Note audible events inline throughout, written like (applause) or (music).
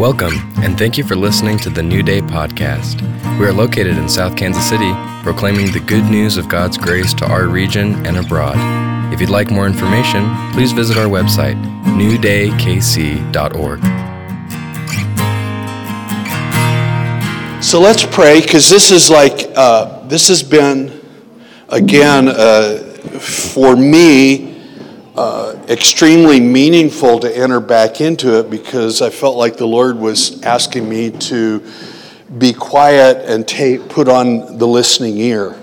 Welcome, and thank you for listening to the New Day podcast. We are located in South Kansas City, proclaiming the good news of God's grace to our region and abroad. If you'd like more information, please visit our website, newdaykc.org. So let's pray because this is like, uh, this has been, again, uh, for me, uh, extremely meaningful to enter back into it because I felt like the Lord was asking me to be quiet and take, put on the listening ear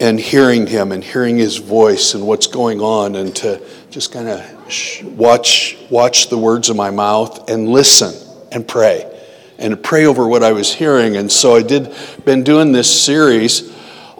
and hearing Him and hearing His voice and what's going on and to just kind of watch, watch the words of my mouth and listen and pray and pray over what I was hearing. And so I did been doing this series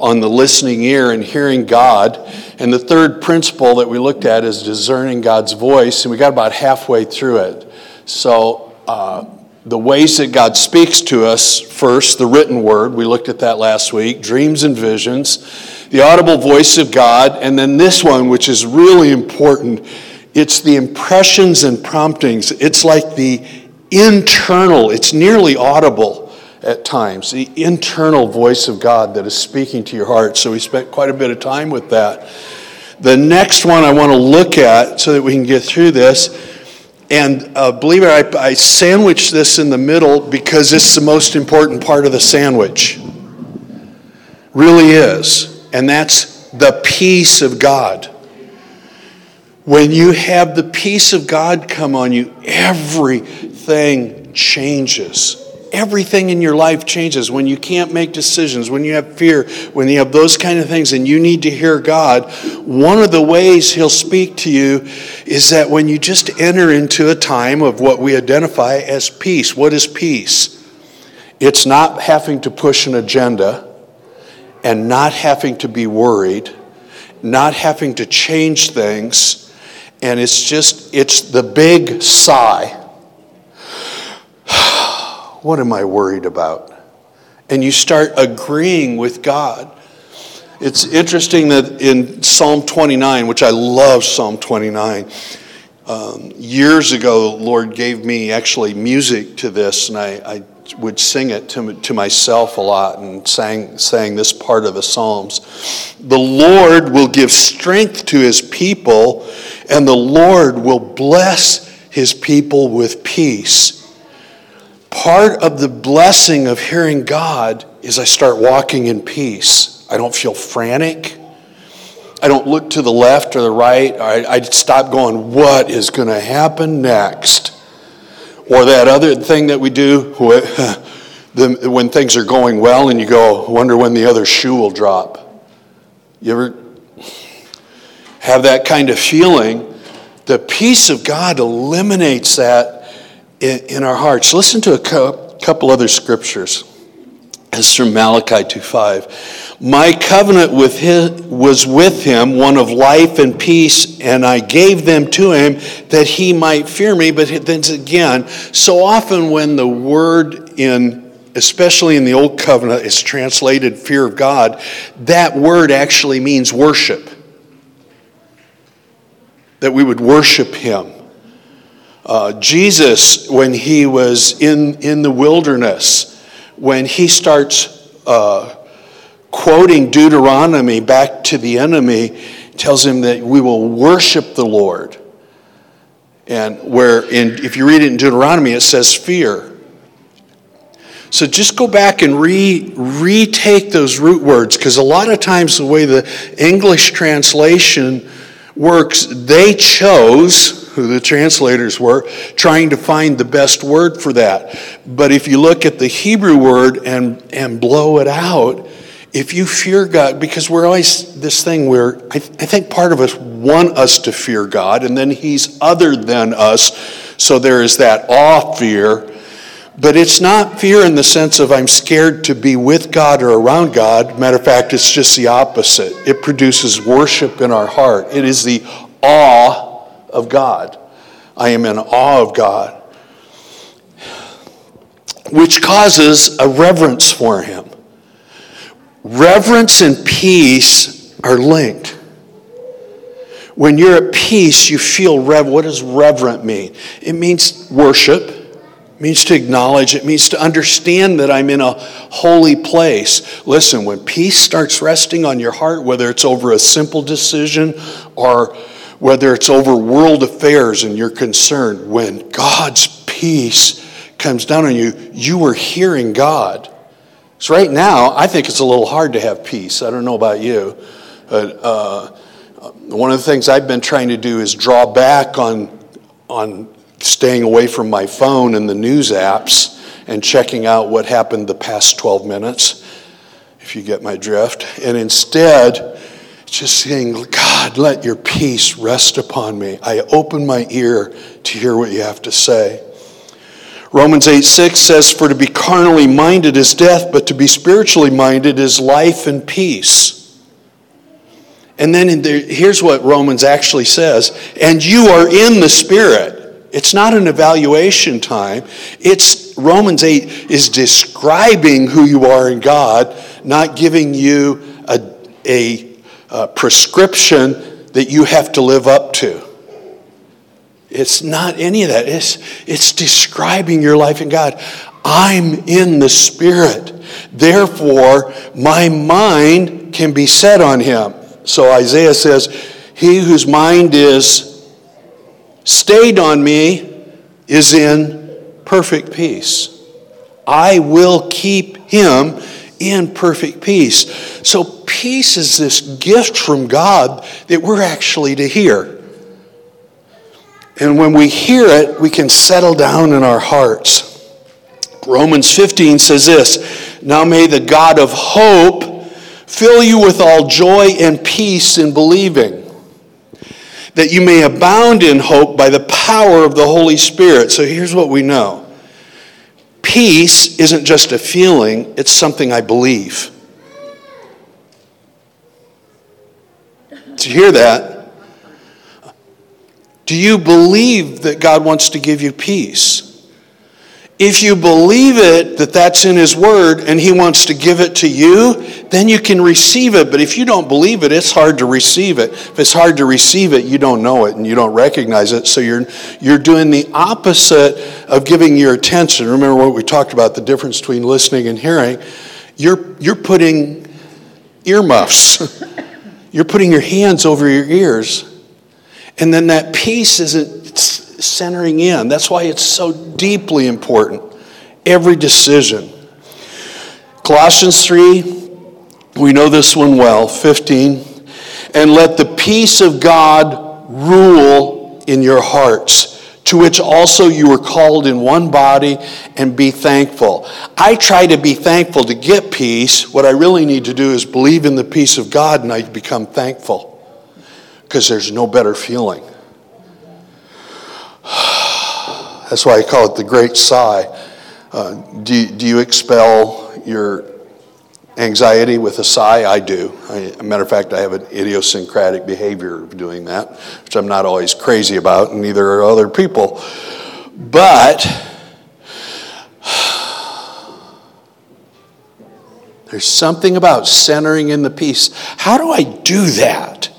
on the listening ear and hearing God. And the third principle that we looked at is discerning God's voice, and we got about halfway through it. So, uh, the ways that God speaks to us first, the written word, we looked at that last week, dreams and visions, the audible voice of God, and then this one, which is really important, it's the impressions and promptings. It's like the internal, it's nearly audible at times, the internal voice of God that is speaking to your heart. So we spent quite a bit of time with that. The next one I want to look at so that we can get through this, and uh, believe it, I, I sandwiched this in the middle because it's the most important part of the sandwich. Really is. And that's the peace of God. When you have the peace of God come on you, everything changes everything in your life changes when you can't make decisions, when you have fear, when you have those kind of things, and you need to hear God. One of the ways He'll speak to you is that when you just enter into a time of what we identify as peace. What is peace? It's not having to push an agenda and not having to be worried, not having to change things, and it's just, it's the big sigh (sighs) what am I worried about? And you start agreeing with God. It's interesting that in Psalm 29, which I love Psalm 29, um, years ago, Lord gave me actually music to this, and I, I would sing it to, to myself a lot and sang, sang this part of the Psalms. The Lord will give strength to his people, and the Lord will bless his people with peace part of the blessing of hearing God is I start walking in peace. I don't feel frantic. I don't look to the left or the right. I, I stop going, what is going to happen next? Or that other thing that we do (laughs) when things are going well and you go, wonder when the other shoe will drop. You ever have that kind of feeling? The peace of God eliminates that in, our hearts. Listen to a couple other scriptures. It's from Malachi 2:5. My covenant with him was with him, one of life and peace, and I gave them to him that he might fear me. But then again, so often when the word in especially in the old covenant is translated fear of God, that word actually means worship. That we would worship him. Uh, Jesus, when he was in, in the wilderness, when he starts uh, quoting Deuteronomy back to the enemy, tells him that we will worship the Lord. And where, in, if you read it in Deuteronomy, it says fear. So just go back and re, retake those root words, because a lot of times the way the English translation works, they chose who the translators were, trying to find the best word for that. But if you look at the Hebrew word and, and blow it out, if you fear God, because we're always this thing where I, th- I think part of us want us to fear God, and then He's other than us, so there is that awe fear. But it's not fear in the sense of I'm scared to be with God or around God. Matter of fact, it's just the opposite. It produces worship in our heart. It is the awe of God. I am in awe of God, which causes a reverence for Him. Reverence and peace are linked. When you're at peace, you feel rev. What does reverent mean? It means worship, It means to acknowledge, it means to understand that I'm in a holy place. Listen, when peace starts resting on your heart, whether it's over a simple decision or whether it's over world affairs and you're concerned, when God's peace comes down on you, you are hearing God. So, right now, I think it's a little hard to have peace. I don't know about you. But uh, one of the things I've been trying to do is draw back on, on staying away from my phone and the news apps and checking out what happened the past 12 minutes, if you get my drift. And instead, just saying, God, let your peace rest upon me. I open my ear to hear what you have to say. Romans 8 6 says, For to be carnally minded is death, but to be spiritually minded is life and peace. And then the, here's what Romans actually says and you are in the Spirit. It's not an evaluation time. It's Romans 8 is describing who you are in God, not giving you a, a, a prescription that you have to live up to. It's not any of that. It's, it's describing your life in God. I'm in the Spirit. Therefore, my mind can be set on Him. So Isaiah says, He whose mind is stayed on me is in perfect peace. I will keep him in perfect peace. So, peace is this gift from God that we're actually to hear. And when we hear it, we can settle down in our hearts. Romans 15 says this Now may the God of hope fill you with all joy and peace in believing that you may abound in hope by the power of the Holy Spirit. So here's what we know peace isn't just a feeling, it's something I believe. To hear that, do you believe that God wants to give you peace? If you believe it, that that's in His Word, and He wants to give it to you, then you can receive it. But if you don't believe it, it's hard to receive it. If it's hard to receive it, you don't know it and you don't recognize it. So you're, you're doing the opposite of giving your attention. Remember what we talked about the difference between listening and hearing? You're, you're putting earmuffs, (laughs) you're putting your hands over your ears. And then that peace isn't centering in. That's why it's so deeply important. Every decision. Colossians 3, we know this one well, 15. And let the peace of God rule in your hearts, to which also you were called in one body, and be thankful. I try to be thankful to get peace. What I really need to do is believe in the peace of God, and I become thankful because there's no better feeling. (sighs) That's why I call it the great sigh. Uh, do, do you expel your anxiety with a sigh? I do. I, a matter of fact, I have an idiosyncratic behavior of doing that, which I'm not always crazy about, and neither are other people. But (sighs) there's something about centering in the peace. How do I do that?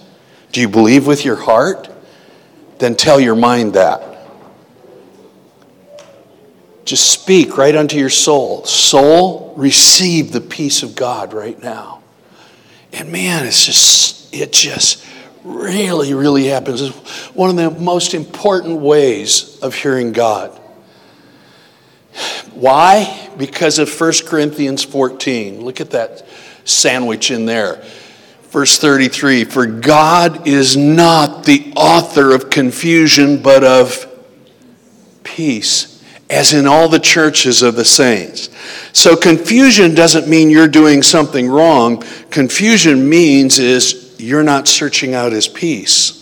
Do you believe with your heart? Then tell your mind that. Just speak right unto your soul. Soul, receive the peace of God right now. And man, it's just, it just really, really happens. It's one of the most important ways of hearing God. Why? Because of 1 Corinthians 14. Look at that sandwich in there. Verse 33 For God is not the author of confusion, but of peace as in all the churches of the saints. So confusion doesn't mean you're doing something wrong. Confusion means is you're not searching out his peace.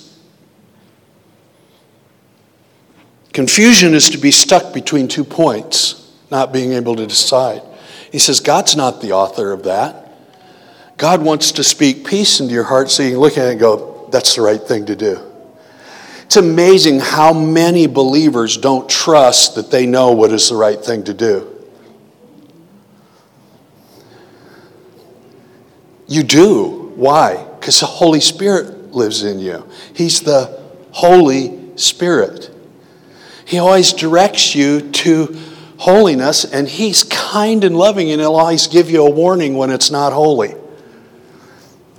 Confusion is to be stuck between two points, not being able to decide. He says God's not the author of that. God wants to speak peace into your heart so you can look at it and go, that's the right thing to do. It's amazing how many believers don't trust that they know what is the right thing to do. You do. Why? Because the Holy Spirit lives in you. He's the Holy Spirit. He always directs you to holiness, and He's kind and loving, and He'll always give you a warning when it's not holy.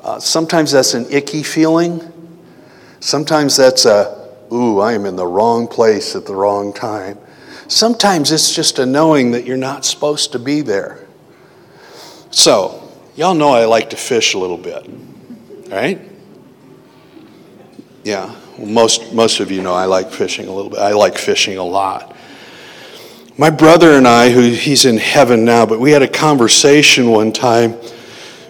Uh, sometimes that's an icky feeling. Sometimes that's a, ooh, I am in the wrong place at the wrong time. Sometimes it's just a knowing that you're not supposed to be there. So, y'all know I like to fish a little bit, right? Yeah, well, most, most of you know I like fishing a little bit. I like fishing a lot. My brother and I, who he's in heaven now, but we had a conversation one time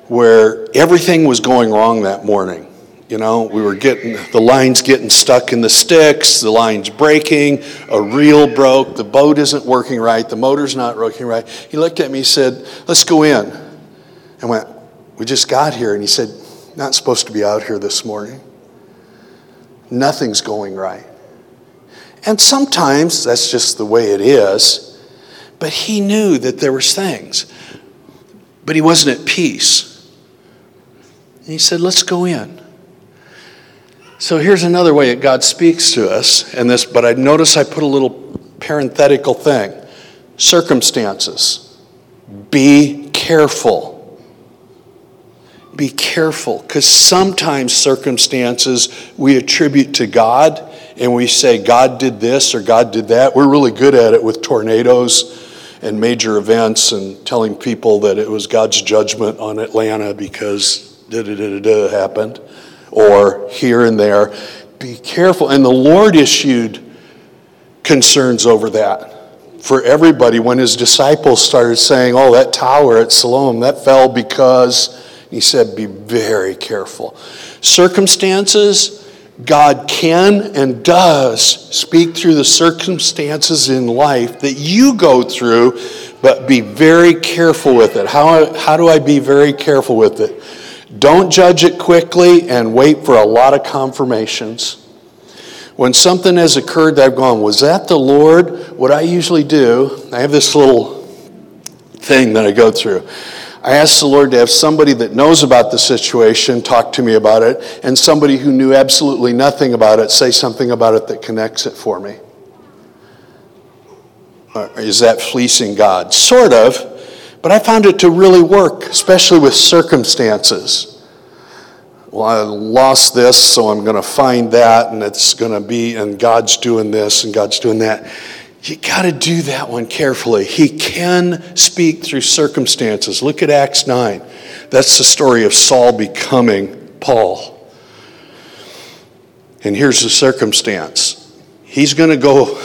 where everything was going wrong that morning. You know, we were getting the lines getting stuck in the sticks, the lines breaking, a reel broke, the boat isn't working right, the motor's not working right. He looked at me, he said, Let's go in. I went, We just got here. And he said, Not supposed to be out here this morning. Nothing's going right. And sometimes that's just the way it is. But he knew that there was things. But he wasn't at peace. And he said, Let's go in. So here's another way that God speaks to us, and this, but I notice I put a little parenthetical thing. Circumstances. Be careful. Be careful, because sometimes circumstances we attribute to God and we say God did this or God did that. We're really good at it with tornadoes and major events and telling people that it was God's judgment on Atlanta because da da da da happened or here and there. Be careful. And the Lord issued concerns over that for everybody when his disciples started saying, Oh, that tower at Siloam, that fell because, he said, Be very careful. Circumstances, God can and does speak through the circumstances in life that you go through, but be very careful with it. How, how do I be very careful with it? Don't judge it quickly and wait for a lot of confirmations. When something has occurred that I've gone, was that the Lord? What I usually do, I have this little thing that I go through. I ask the Lord to have somebody that knows about the situation talk to me about it, and somebody who knew absolutely nothing about it say something about it that connects it for me. Uh, is that fleecing God? Sort of. But I found it to really work, especially with circumstances. Well, I lost this, so I'm going to find that, and it's going to be, and God's doing this, and God's doing that. You got to do that one carefully. He can speak through circumstances. Look at Acts 9. That's the story of Saul becoming Paul. And here's the circumstance. He's going to go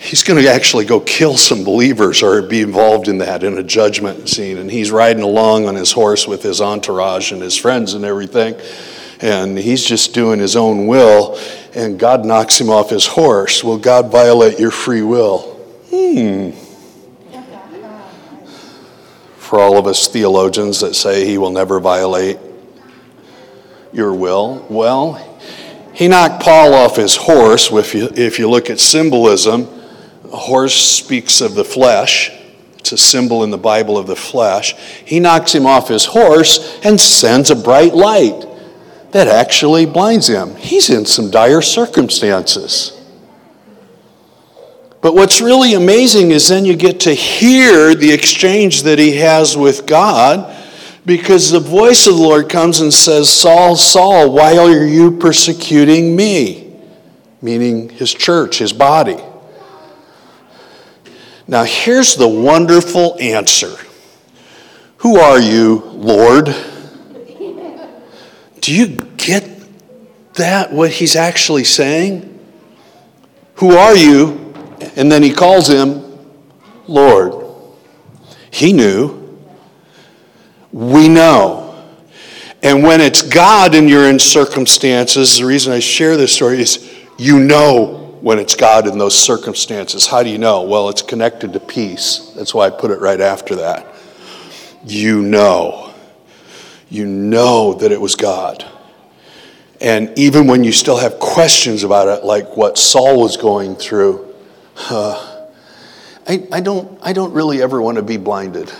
he's going to actually go kill some believers or be involved in that in a judgment scene. And he's riding along on his horse with his entourage and his friends and everything. And he's just doing his own will. And God knocks him off his horse. Will God violate your free will? Hmm. For all of us theologians that say he will never violate your will, well, he knocked Paul off his horse. If you, if you look at symbolism, a horse speaks of the flesh. It's a symbol in the Bible of the flesh. He knocks him off his horse and sends a bright light that actually blinds him. He's in some dire circumstances. But what's really amazing is then you get to hear the exchange that he has with God because the voice of the Lord comes and says, Saul, Saul, why are you persecuting me? Meaning his church, his body. Now, here's the wonderful answer Who are you, Lord? Do you get that, what he's actually saying? Who are you? And then he calls him Lord. He knew. We know. And when it's God and you're in circumstances, the reason I share this story is you know when it's God in those circumstances. How do you know? Well, it's connected to peace. That's why I put it right after that. You know. You know that it was God. And even when you still have questions about it, like what Saul was going through, uh, I, I, don't, I don't really ever want to be blinded.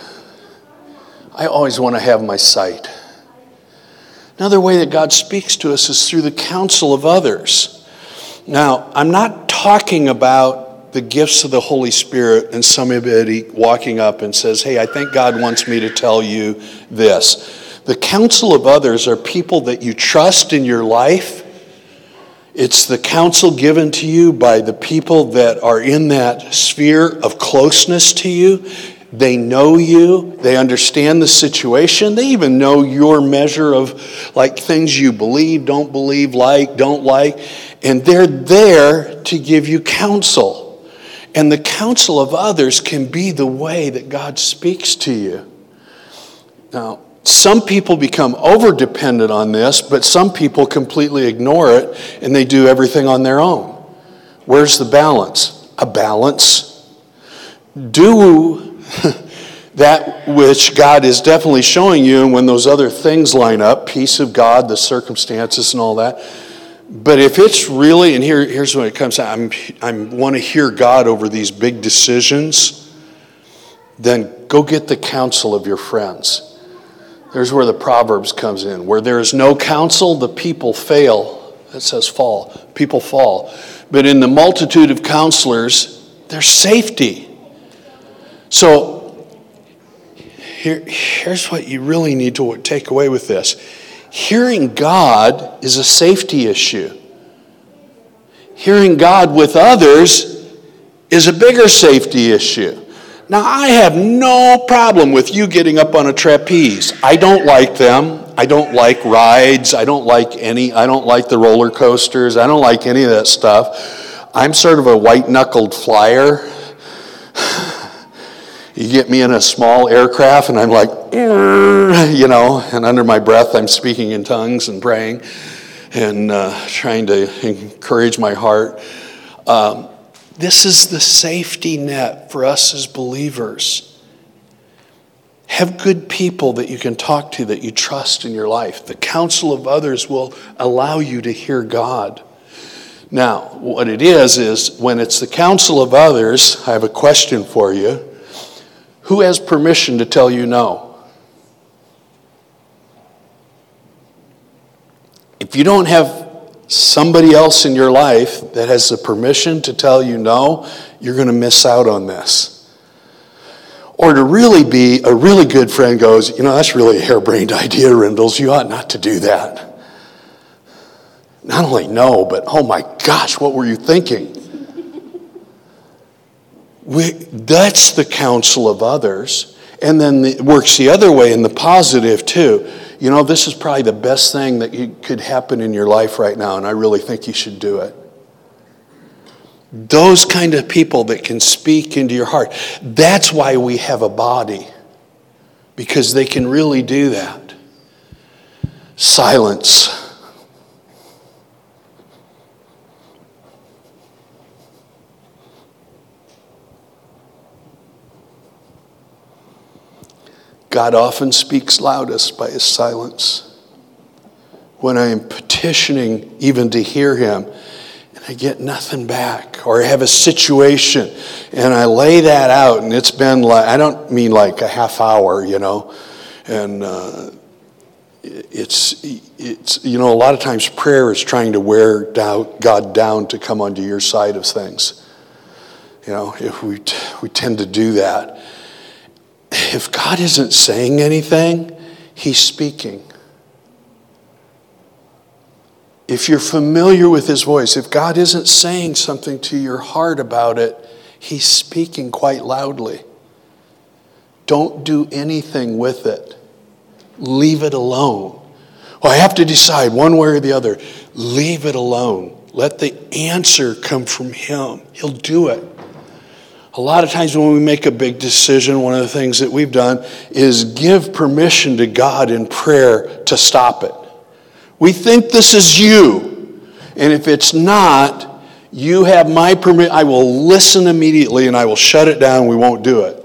I always want to have my sight. Another way that God speaks to us is through the counsel of others. Now, I'm not talking about the gifts of the Holy Spirit and somebody walking up and says, Hey, I think God wants me to tell you this. The counsel of others are people that you trust in your life. It's the counsel given to you by the people that are in that sphere of closeness to you. They know you, they understand the situation, they even know your measure of like things you believe, don't believe, like, don't like, and they're there to give you counsel. And the counsel of others can be the way that God speaks to you. Now, some people become over dependent on this, but some people completely ignore it and they do everything on their own. Where's the balance? A balance. Do (laughs) that which God is definitely showing you, and when those other things line up, peace of God, the circumstances, and all that. But if it's really, and here, here's when it comes out, I'm, I want to hear God over these big decisions, then go get the counsel of your friends. There's where the Proverbs comes in. Where there is no counsel, the people fail. It says fall. People fall. But in the multitude of counselors, there's safety. So here, here's what you really need to take away with this hearing God is a safety issue, hearing God with others is a bigger safety issue. Now, I have no problem with you getting up on a trapeze. I don't like them. I don't like rides. I don't like any, I don't like the roller coasters. I don't like any of that stuff. I'm sort of a white knuckled flyer. You get me in a small aircraft, and I'm like, you know, and under my breath, I'm speaking in tongues and praying and uh, trying to encourage my heart. Um, this is the safety net for us as believers. Have good people that you can talk to that you trust in your life. The counsel of others will allow you to hear God. Now, what it is, is when it's the counsel of others, I have a question for you. Who has permission to tell you no? If you don't have somebody else in your life that has the permission to tell you no, you're going to miss out on this. Or to really be a really good friend goes, you know, that's really a harebrained (laughs) idea, Rindles. You ought not to do that. Not only no, but oh my gosh, what were you thinking? We, that's the counsel of others. And then it works the other way in the positive too. You know, this is probably the best thing that you, could happen in your life right now, and I really think you should do it. Those kind of people that can speak into your heart. That's why we have a body, because they can really do that. Silence. God often speaks loudest by his silence. When I am petitioning even to hear him, and I get nothing back, or I have a situation and I lay that out, and it's been like, I don't mean like a half hour, you know, and uh, it's, it's, you know, a lot of times prayer is trying to wear God down to come onto your side of things. You know, if we, we tend to do that if God isn't saying anything, He's speaking. If you're familiar with His voice, if God isn't saying something to your heart about it, He's speaking quite loudly. Don't do anything with it, leave it alone. Well, I have to decide one way or the other. Leave it alone. Let the answer come from Him, He'll do it. A lot of times when we make a big decision, one of the things that we've done is give permission to God in prayer to stop it. We think this is you. And if it's not, you have my permission. I will listen immediately and I will shut it down. We won't do it.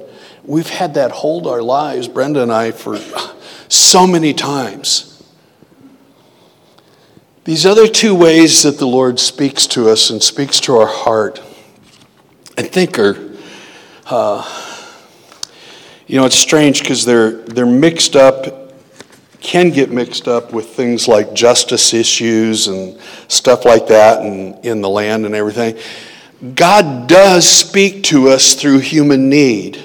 We've had that hold our lives, Brenda and I, for so many times. These other two ways that the Lord speaks to us and speaks to our heart, I think are uh, you know, it's strange because they're, they're mixed up, can get mixed up with things like justice issues and stuff like that and in the land and everything. God does speak to us through human need.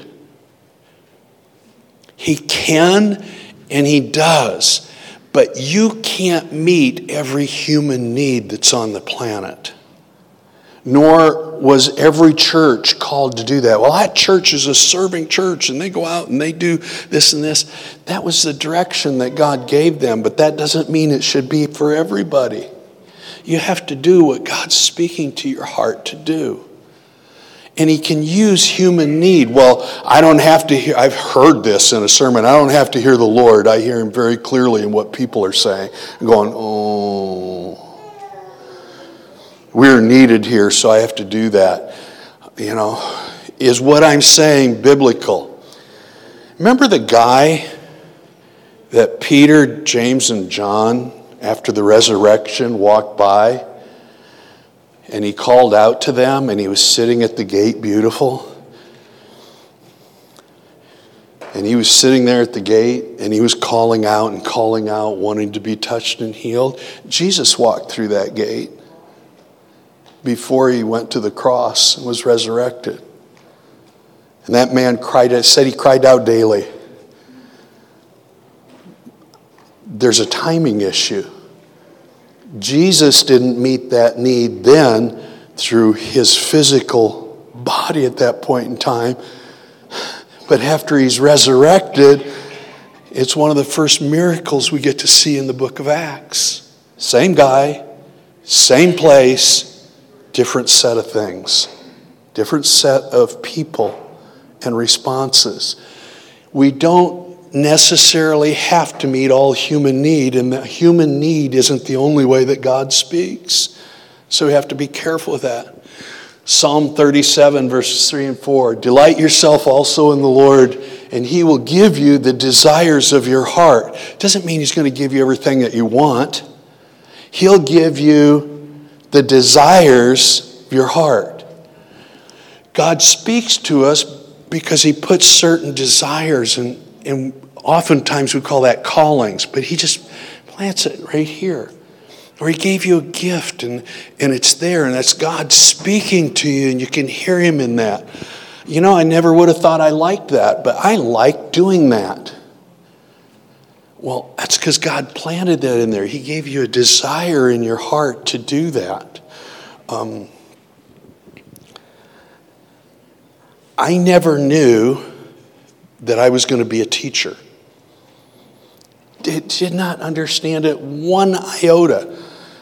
He can and He does. But you can't meet every human need that's on the planet. Nor was every church called to do that. Well, that church is a serving church and they go out and they do this and this. That was the direction that God gave them, but that doesn't mean it should be for everybody. You have to do what God's speaking to your heart to do and he can use human need. Well, I don't have to hear, I've heard this in a sermon. I don't have to hear the Lord. I hear him very clearly in what people are saying. I'm going, oh, we're needed here, so I have to do that. You know, is what I'm saying biblical? Remember the guy that Peter, James, and John, after the resurrection, walked by? and he called out to them, and he was sitting at the gate, beautiful. And he was sitting there at the gate, and he was calling out and calling out, wanting to be touched and healed. Jesus walked through that gate before he went to the cross and was resurrected. And that man cried, said he cried out daily. There's a timing issue. Jesus didn't meet that need then through his physical body at that point in time. But after he's resurrected, it's one of the first miracles we get to see in the book of Acts. Same guy, same place, different set of things, different set of people and responses. We don't necessarily have to meet all human need, and that human need isn't the only way that God speaks. So we have to be careful with that. Psalm 37, verses 3 and 4 Delight yourself also in the Lord, and he will give you the desires of your heart. Doesn't mean he's going to give you everything that you want, he'll give you the desires of your heart. God speaks to us because he puts certain desires and, and oftentimes we call that callings, but he just plants it right here. Or he gave you a gift and, and it's there, and that's God speaking to you, and you can hear him in that. You know, I never would have thought I liked that, but I like doing that. Well, that's because God planted that in there. He gave you a desire in your heart to do that. Um, I never knew that I was going to be a teacher did, did not understand it one iota.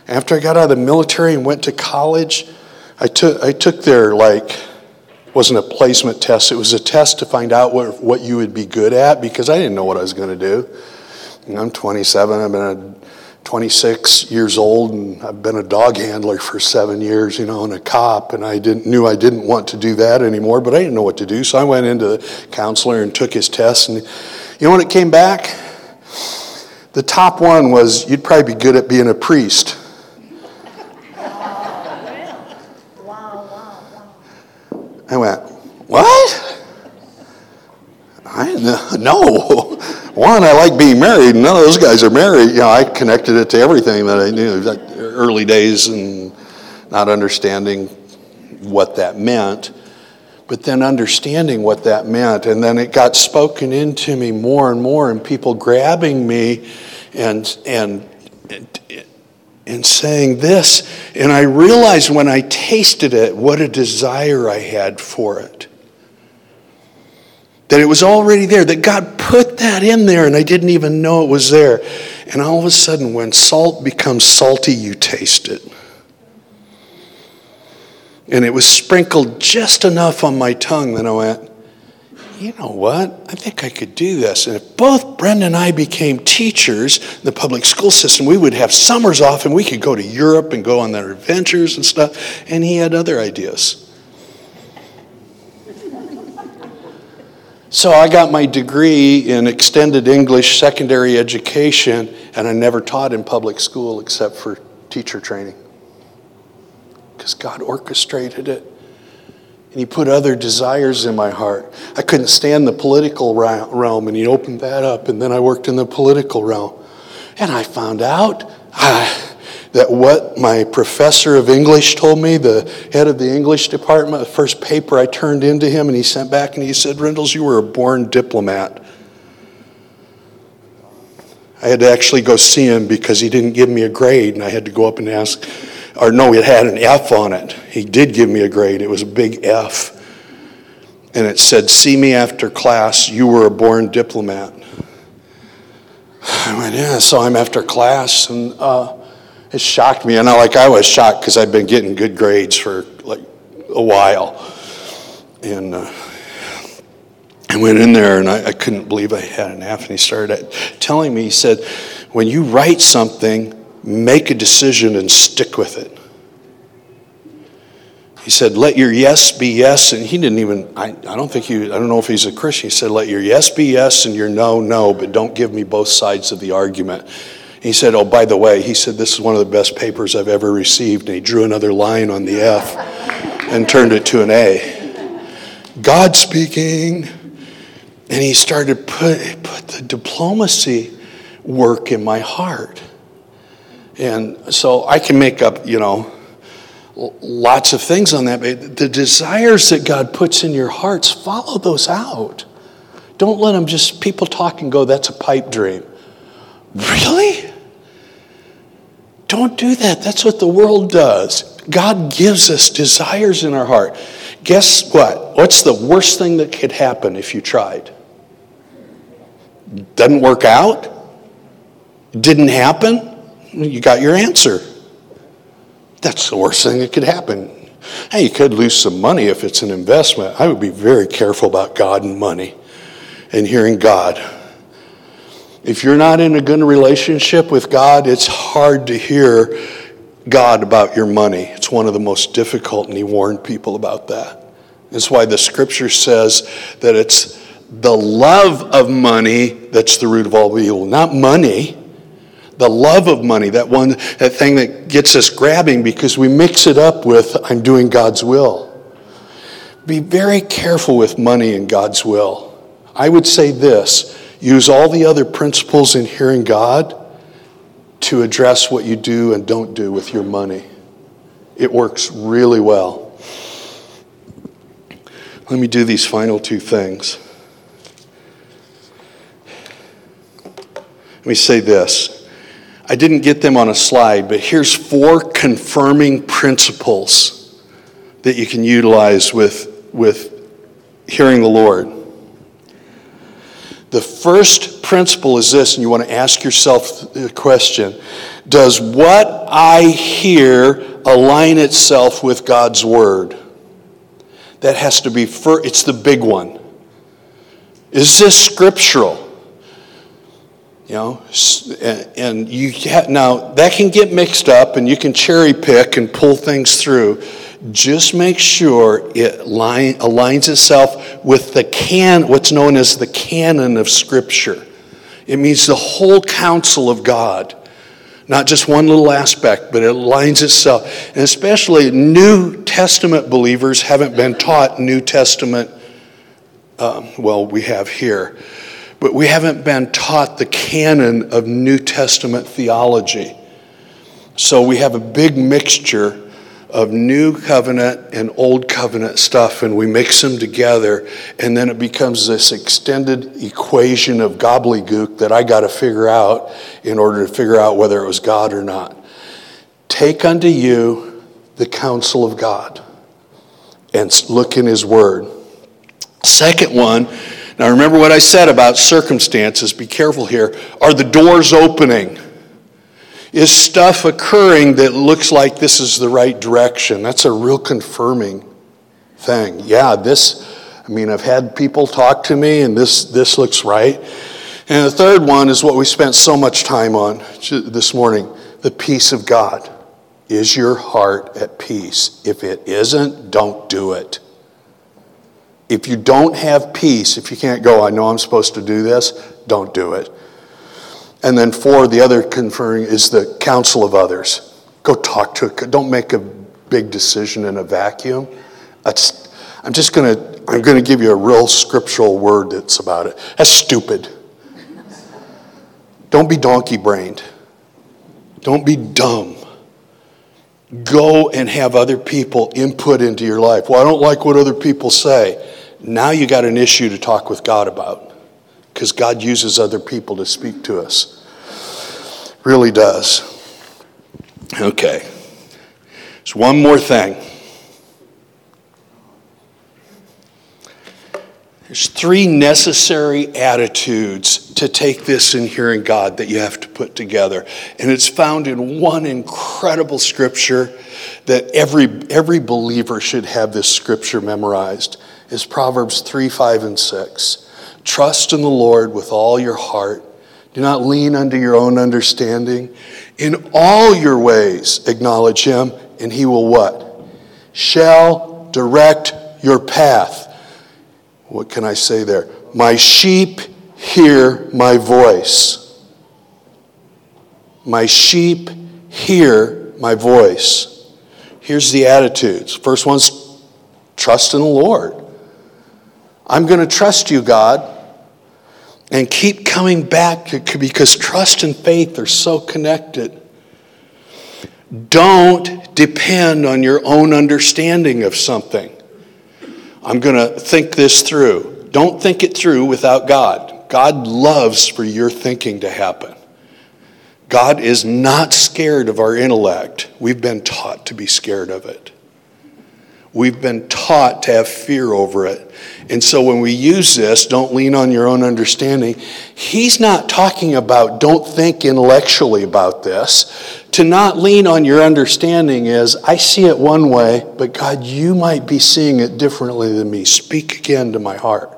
After I got out of the military and went to college, I took, I took their, like, wasn't a placement test, it was a test to find out what, what you would be good at because I didn't know what I was going to do. I'm 27, I've been a 26 years old, and I've been a dog handler for seven years, you know, and a cop, and I didn't knew I didn't want to do that anymore, but I didn't know what to do, so I went into the counselor and took his test, and you know when it came back? The top one was you'd probably be good at being a priest. I went, what? I no. One, I like being married. None of those guys are married. You know, I connected it to everything that I knew. Like early days and not understanding what that meant but then understanding what that meant. And then it got spoken into me more and more, and people grabbing me and, and, and, and saying this. And I realized when I tasted it what a desire I had for it. That it was already there, that God put that in there, and I didn't even know it was there. And all of a sudden, when salt becomes salty, you taste it and it was sprinkled just enough on my tongue that I went, you know what? I think I could do this. And if both Brenda and I became teachers in the public school system, we would have summers off and we could go to Europe and go on their adventures and stuff. And he had other ideas. So I got my degree in extended English secondary education, and I never taught in public school except for teacher training because God orchestrated it. And He put other desires in my heart. I couldn't stand the political realm, and He opened that up, and then I worked in the political realm. And I found out ah, that what my professor of English told me, the head of the English department, the first paper I turned into him, and he sent back and he said, Rindles, you were a born diplomat. I had to actually go see him because he didn't give me a grade, and I had to go up and ask, or no, it had an F on it. He did give me a grade, it was a big F. And it said, See me after class, you were a born diplomat. (sighs) I went, Yeah, So I saw him after class, and uh, it shocked me. And I, like I was shocked because I'd been getting good grades for like a while. And uh, I went in there and I, I, couldn't believe I had an F. And he started telling me, he said, when you write something, make a decision and stick with it. He said, let your yes be yes. And he didn't even, I, I don't think he, I don't know if he's a Christian. He said, let your yes be yes and your no, no, but don't give me both sides of the argument. He said, Oh, by the way, he said, This is one of the best papers I've ever received. And he drew another line on the F and turned it to an A. God speaking. And he started put put the diplomacy work in my heart. And so I can make up, you know, lots of things on that. But the desires that God puts in your hearts, follow those out. Don't let them just, people talk and go, that's a pipe dream. Really? Don't do that. That's what the world does. God gives us desires in our heart. Guess what? What's the worst thing that could happen if you tried? Doesn't work out? Didn't happen? You got your answer. That's the worst thing that could happen. Hey, you could lose some money if it's an investment. I would be very careful about God and money and hearing God. If you're not in a good relationship with God, it's hard to hear God about your money. It's one of the most difficult, and He warned people about that. That's why the scripture says that it's the love of money that's the root of all evil, not money. The love of money, that one, that thing that gets us grabbing because we mix it up with I'm doing God's will. Be very careful with money and God's will. I would say this Use all the other principles in hearing God to address what you do and don't do with your money. It works really well. Let me do these final two things. Let me say this. I didn't get them on a slide, but here's four confirming principles that you can utilize with, with hearing the Lord. The first principle is this, and you want to ask yourself the question Does what I hear align itself with God's word? That has to be first, it's the big one. Is this scriptural? You know, and you can now that can get mixed up, and you can cherry pick and pull things through. Just make sure it line, aligns itself with the can, what's known as the canon of Scripture. It means the whole counsel of God, not just one little aspect, but it aligns itself. And especially New Testament believers haven't been taught New Testament, um, well, we have here, but we haven't been taught the canon of New Testament theology. So we have a big mixture of new covenant and old covenant stuff and we mix them together and then it becomes this extended equation of gobbledygook that I got to figure out in order to figure out whether it was God or not. Take unto you the counsel of God and look in his word. Second one, now remember what I said about circumstances, be careful here. Are the doors opening? Is stuff occurring that looks like this is the right direction? That's a real confirming thing. Yeah, this, I mean, I've had people talk to me and this, this looks right. And the third one is what we spent so much time on this morning the peace of God. Is your heart at peace? If it isn't, don't do it. If you don't have peace, if you can't go, I know I'm supposed to do this, don't do it. And then four, the other conferring is the counsel of others. Go talk to. Don't make a big decision in a vacuum. That's, I'm just going to, I'm going to give you a real scriptural word that's about it. That's stupid. Don't be donkey brained. Don't be dumb. go and have other people input into your life. Well, I don't like what other people say. Now you got an issue to talk with God about because God uses other people to speak to us. Really does. Okay. There's one more thing. There's three necessary attitudes to take this in hearing God that you have to put together. And it's found in one incredible scripture that every, every believer should have this scripture memorized. Is Proverbs 3, 5, and 6. Trust in the Lord with all your heart. Do not lean unto your own understanding. In all your ways acknowledge him, and he will what? Shall direct your path. What can I say there? My sheep hear my voice. My sheep hear my voice. Here's the attitudes. First one's trust in the Lord. I'm going to trust you, God, and keep coming back because trust and faith are so connected. Don't depend on your own understanding of something. I'm going to think this through. Don't think it through without God. God loves for your thinking to happen. God is not scared of our intellect. We've been taught to be scared of it. We've been taught to have fear over it. And so when we use this, don't lean on your own understanding, he's not talking about don't think intellectually about this. To not lean on your understanding is I see it one way, but God, you might be seeing it differently than me. Speak again to my heart.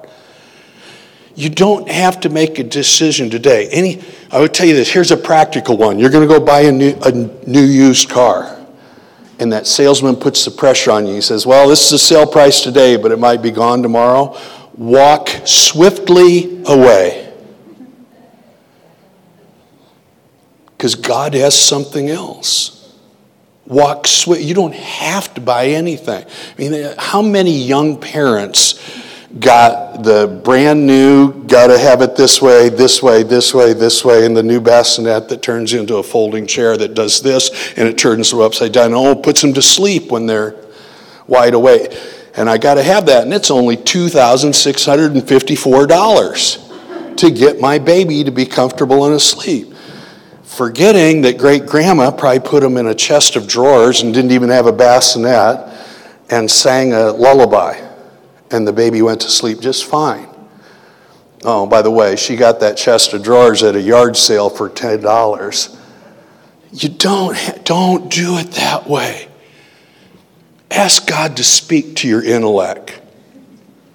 You don't have to make a decision today. Any, I would tell you this here's a practical one. You're going to go buy a new, a new used car and that salesman puts the pressure on you. He says, Well, this is the sale price today, but it might be gone tomorrow. Walk swiftly away. Because God has something else. Walk swift. You don't have to buy anything. I mean, how many young parents got the brand new, got to have it this way, this way, this way, this way, and the new bassinet that turns into a folding chair that does this, and it turns them upside down. Oh, puts them to sleep when they're wide awake. And I got to have that, and it's only $2,654 to get my baby to be comfortable and asleep. Forgetting that great grandma probably put them in a chest of drawers and didn't even have a bassinet and sang a lullaby and the baby went to sleep just fine. Oh, by the way, she got that chest of drawers at a yard sale for $10. You don't, don't do it that way. Ask God to speak to your intellect,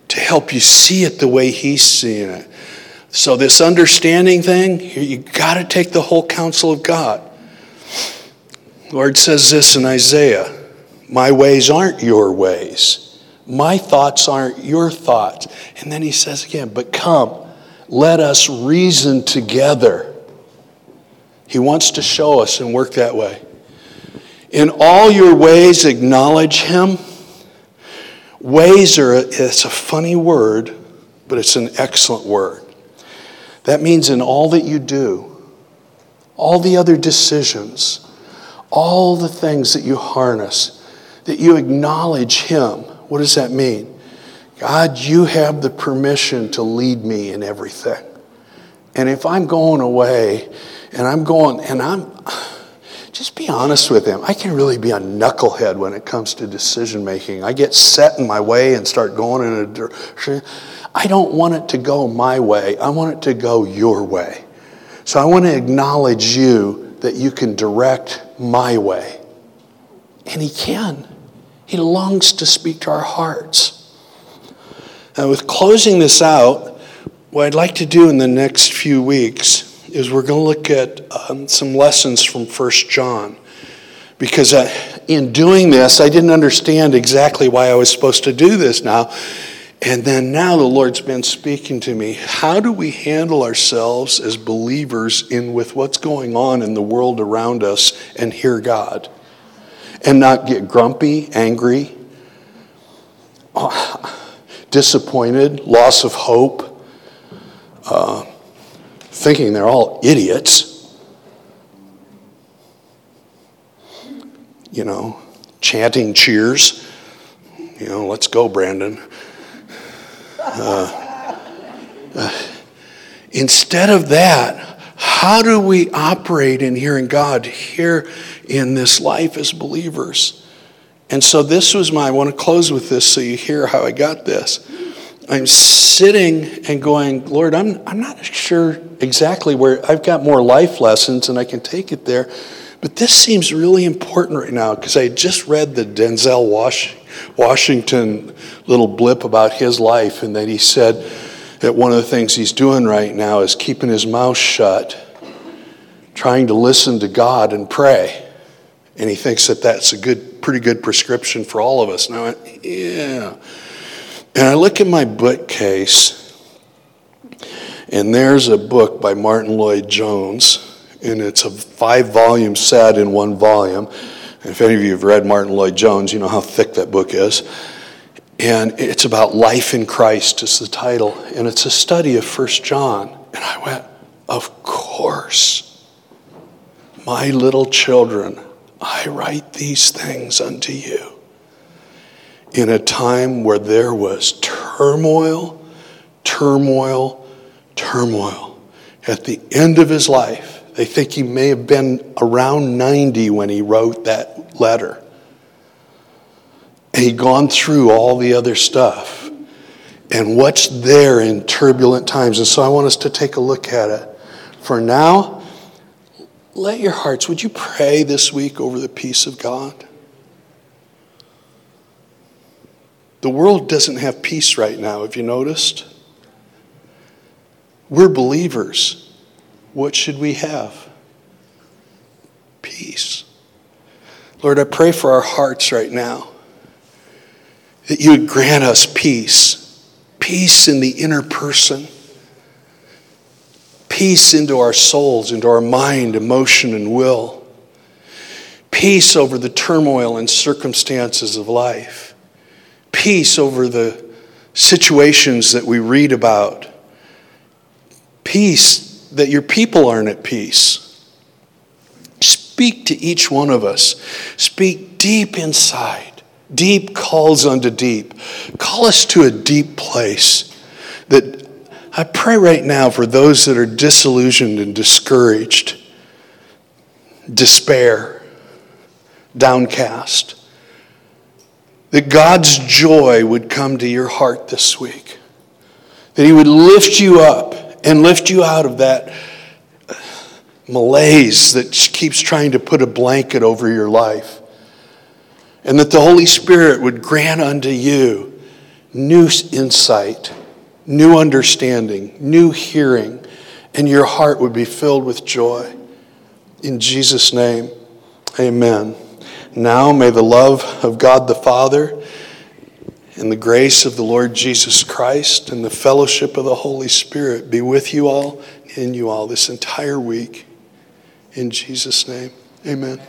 to help you see it the way He's seeing it. So, this understanding thing, you got to take the whole counsel of God. The Lord says this in Isaiah My ways aren't your ways my thoughts aren't your thoughts. And then he says again, But come, let us reason together. He wants to show us and work that way. In all your ways, acknowledge him. Ways are, it's a funny word, but it's an excellent word. That means in all that you do, all the other decisions, all the things that you harness, that you acknowledge him what does that mean? God, you have the permission to lead me in everything. And if I'm going away and I'm going, and I'm, just be honest with him. I can really be a knucklehead when it comes to decision making. I get set in my way and start going in a direction. I don't want it to go my way, I want it to go your way. So I want to acknowledge you that you can direct my way. And he can. He longs to speak to our hearts. Now, with closing this out, what I'd like to do in the next few weeks is we're going to look at um, some lessons from First John. Because uh, in doing this, I didn't understand exactly why I was supposed to do this now. And then now the Lord's been speaking to me. How do we handle ourselves as believers in with what's going on in the world around us and hear God? And not get grumpy, angry, disappointed, loss of hope, uh, thinking they're all idiots. you know, chanting cheers. You know, let's go, Brandon. Uh, uh, instead of that, how do we operate in hearing God here in this life as believers? And so this was my, I want to close with this so you hear how I got this. I'm sitting and going, Lord, I'm, I'm not sure exactly where, I've got more life lessons and I can take it there. But this seems really important right now because I just read the Denzel Washington little blip about his life, and that he said that one of the things he's doing right now is keeping his mouth shut, trying to listen to God and pray. And he thinks that that's a good, pretty good prescription for all of us. And I went, yeah. And I look in my bookcase, and there's a book by Martyn Lloyd-Jones and it's a five volume set in one volume. And if any of you have read Martyn Lloyd-Jones, you know how thick that book is. And it's about life in Christ is the title, and it's a study of First John. And I went, of course, my little children, I write these things unto you. In a time where there was turmoil, turmoil, turmoil. At the end of his life, they think he may have been around 90 when he wrote that letter. And he'd gone through all the other stuff and what's there in turbulent times. And so I want us to take a look at it. For now, let your hearts, would you pray this week over the peace of God? The world doesn't have peace right now, have you noticed? We're believers what should we have? Peace. Lord, I pray for our hearts right now that you would grant us peace, peace in the inner person, peace into our souls, into our mind, emotion, and will, peace over the turmoil and circumstances of life, peace over the situations that we read about, peace that your people aren't at peace. Speak to each one of us. Speak deep inside. Deep calls unto deep. Call us to a deep place that I pray right now for those that are disillusioned and discouraged, despair, downcast, that God's joy would come to your heart this week, that He would lift you up and lift you out of that malaise that keeps trying to put a blanket over your life. And that the Holy Spirit would grant unto you new insight, new understanding, new hearing, and your heart would be filled with joy. In Jesus' name, amen. Now may the love of God the Father and the grace of the Lord Jesus Christ and the fellowship of the Holy Spirit be with you all, in you all, this entire week. In Jesus' name, amen.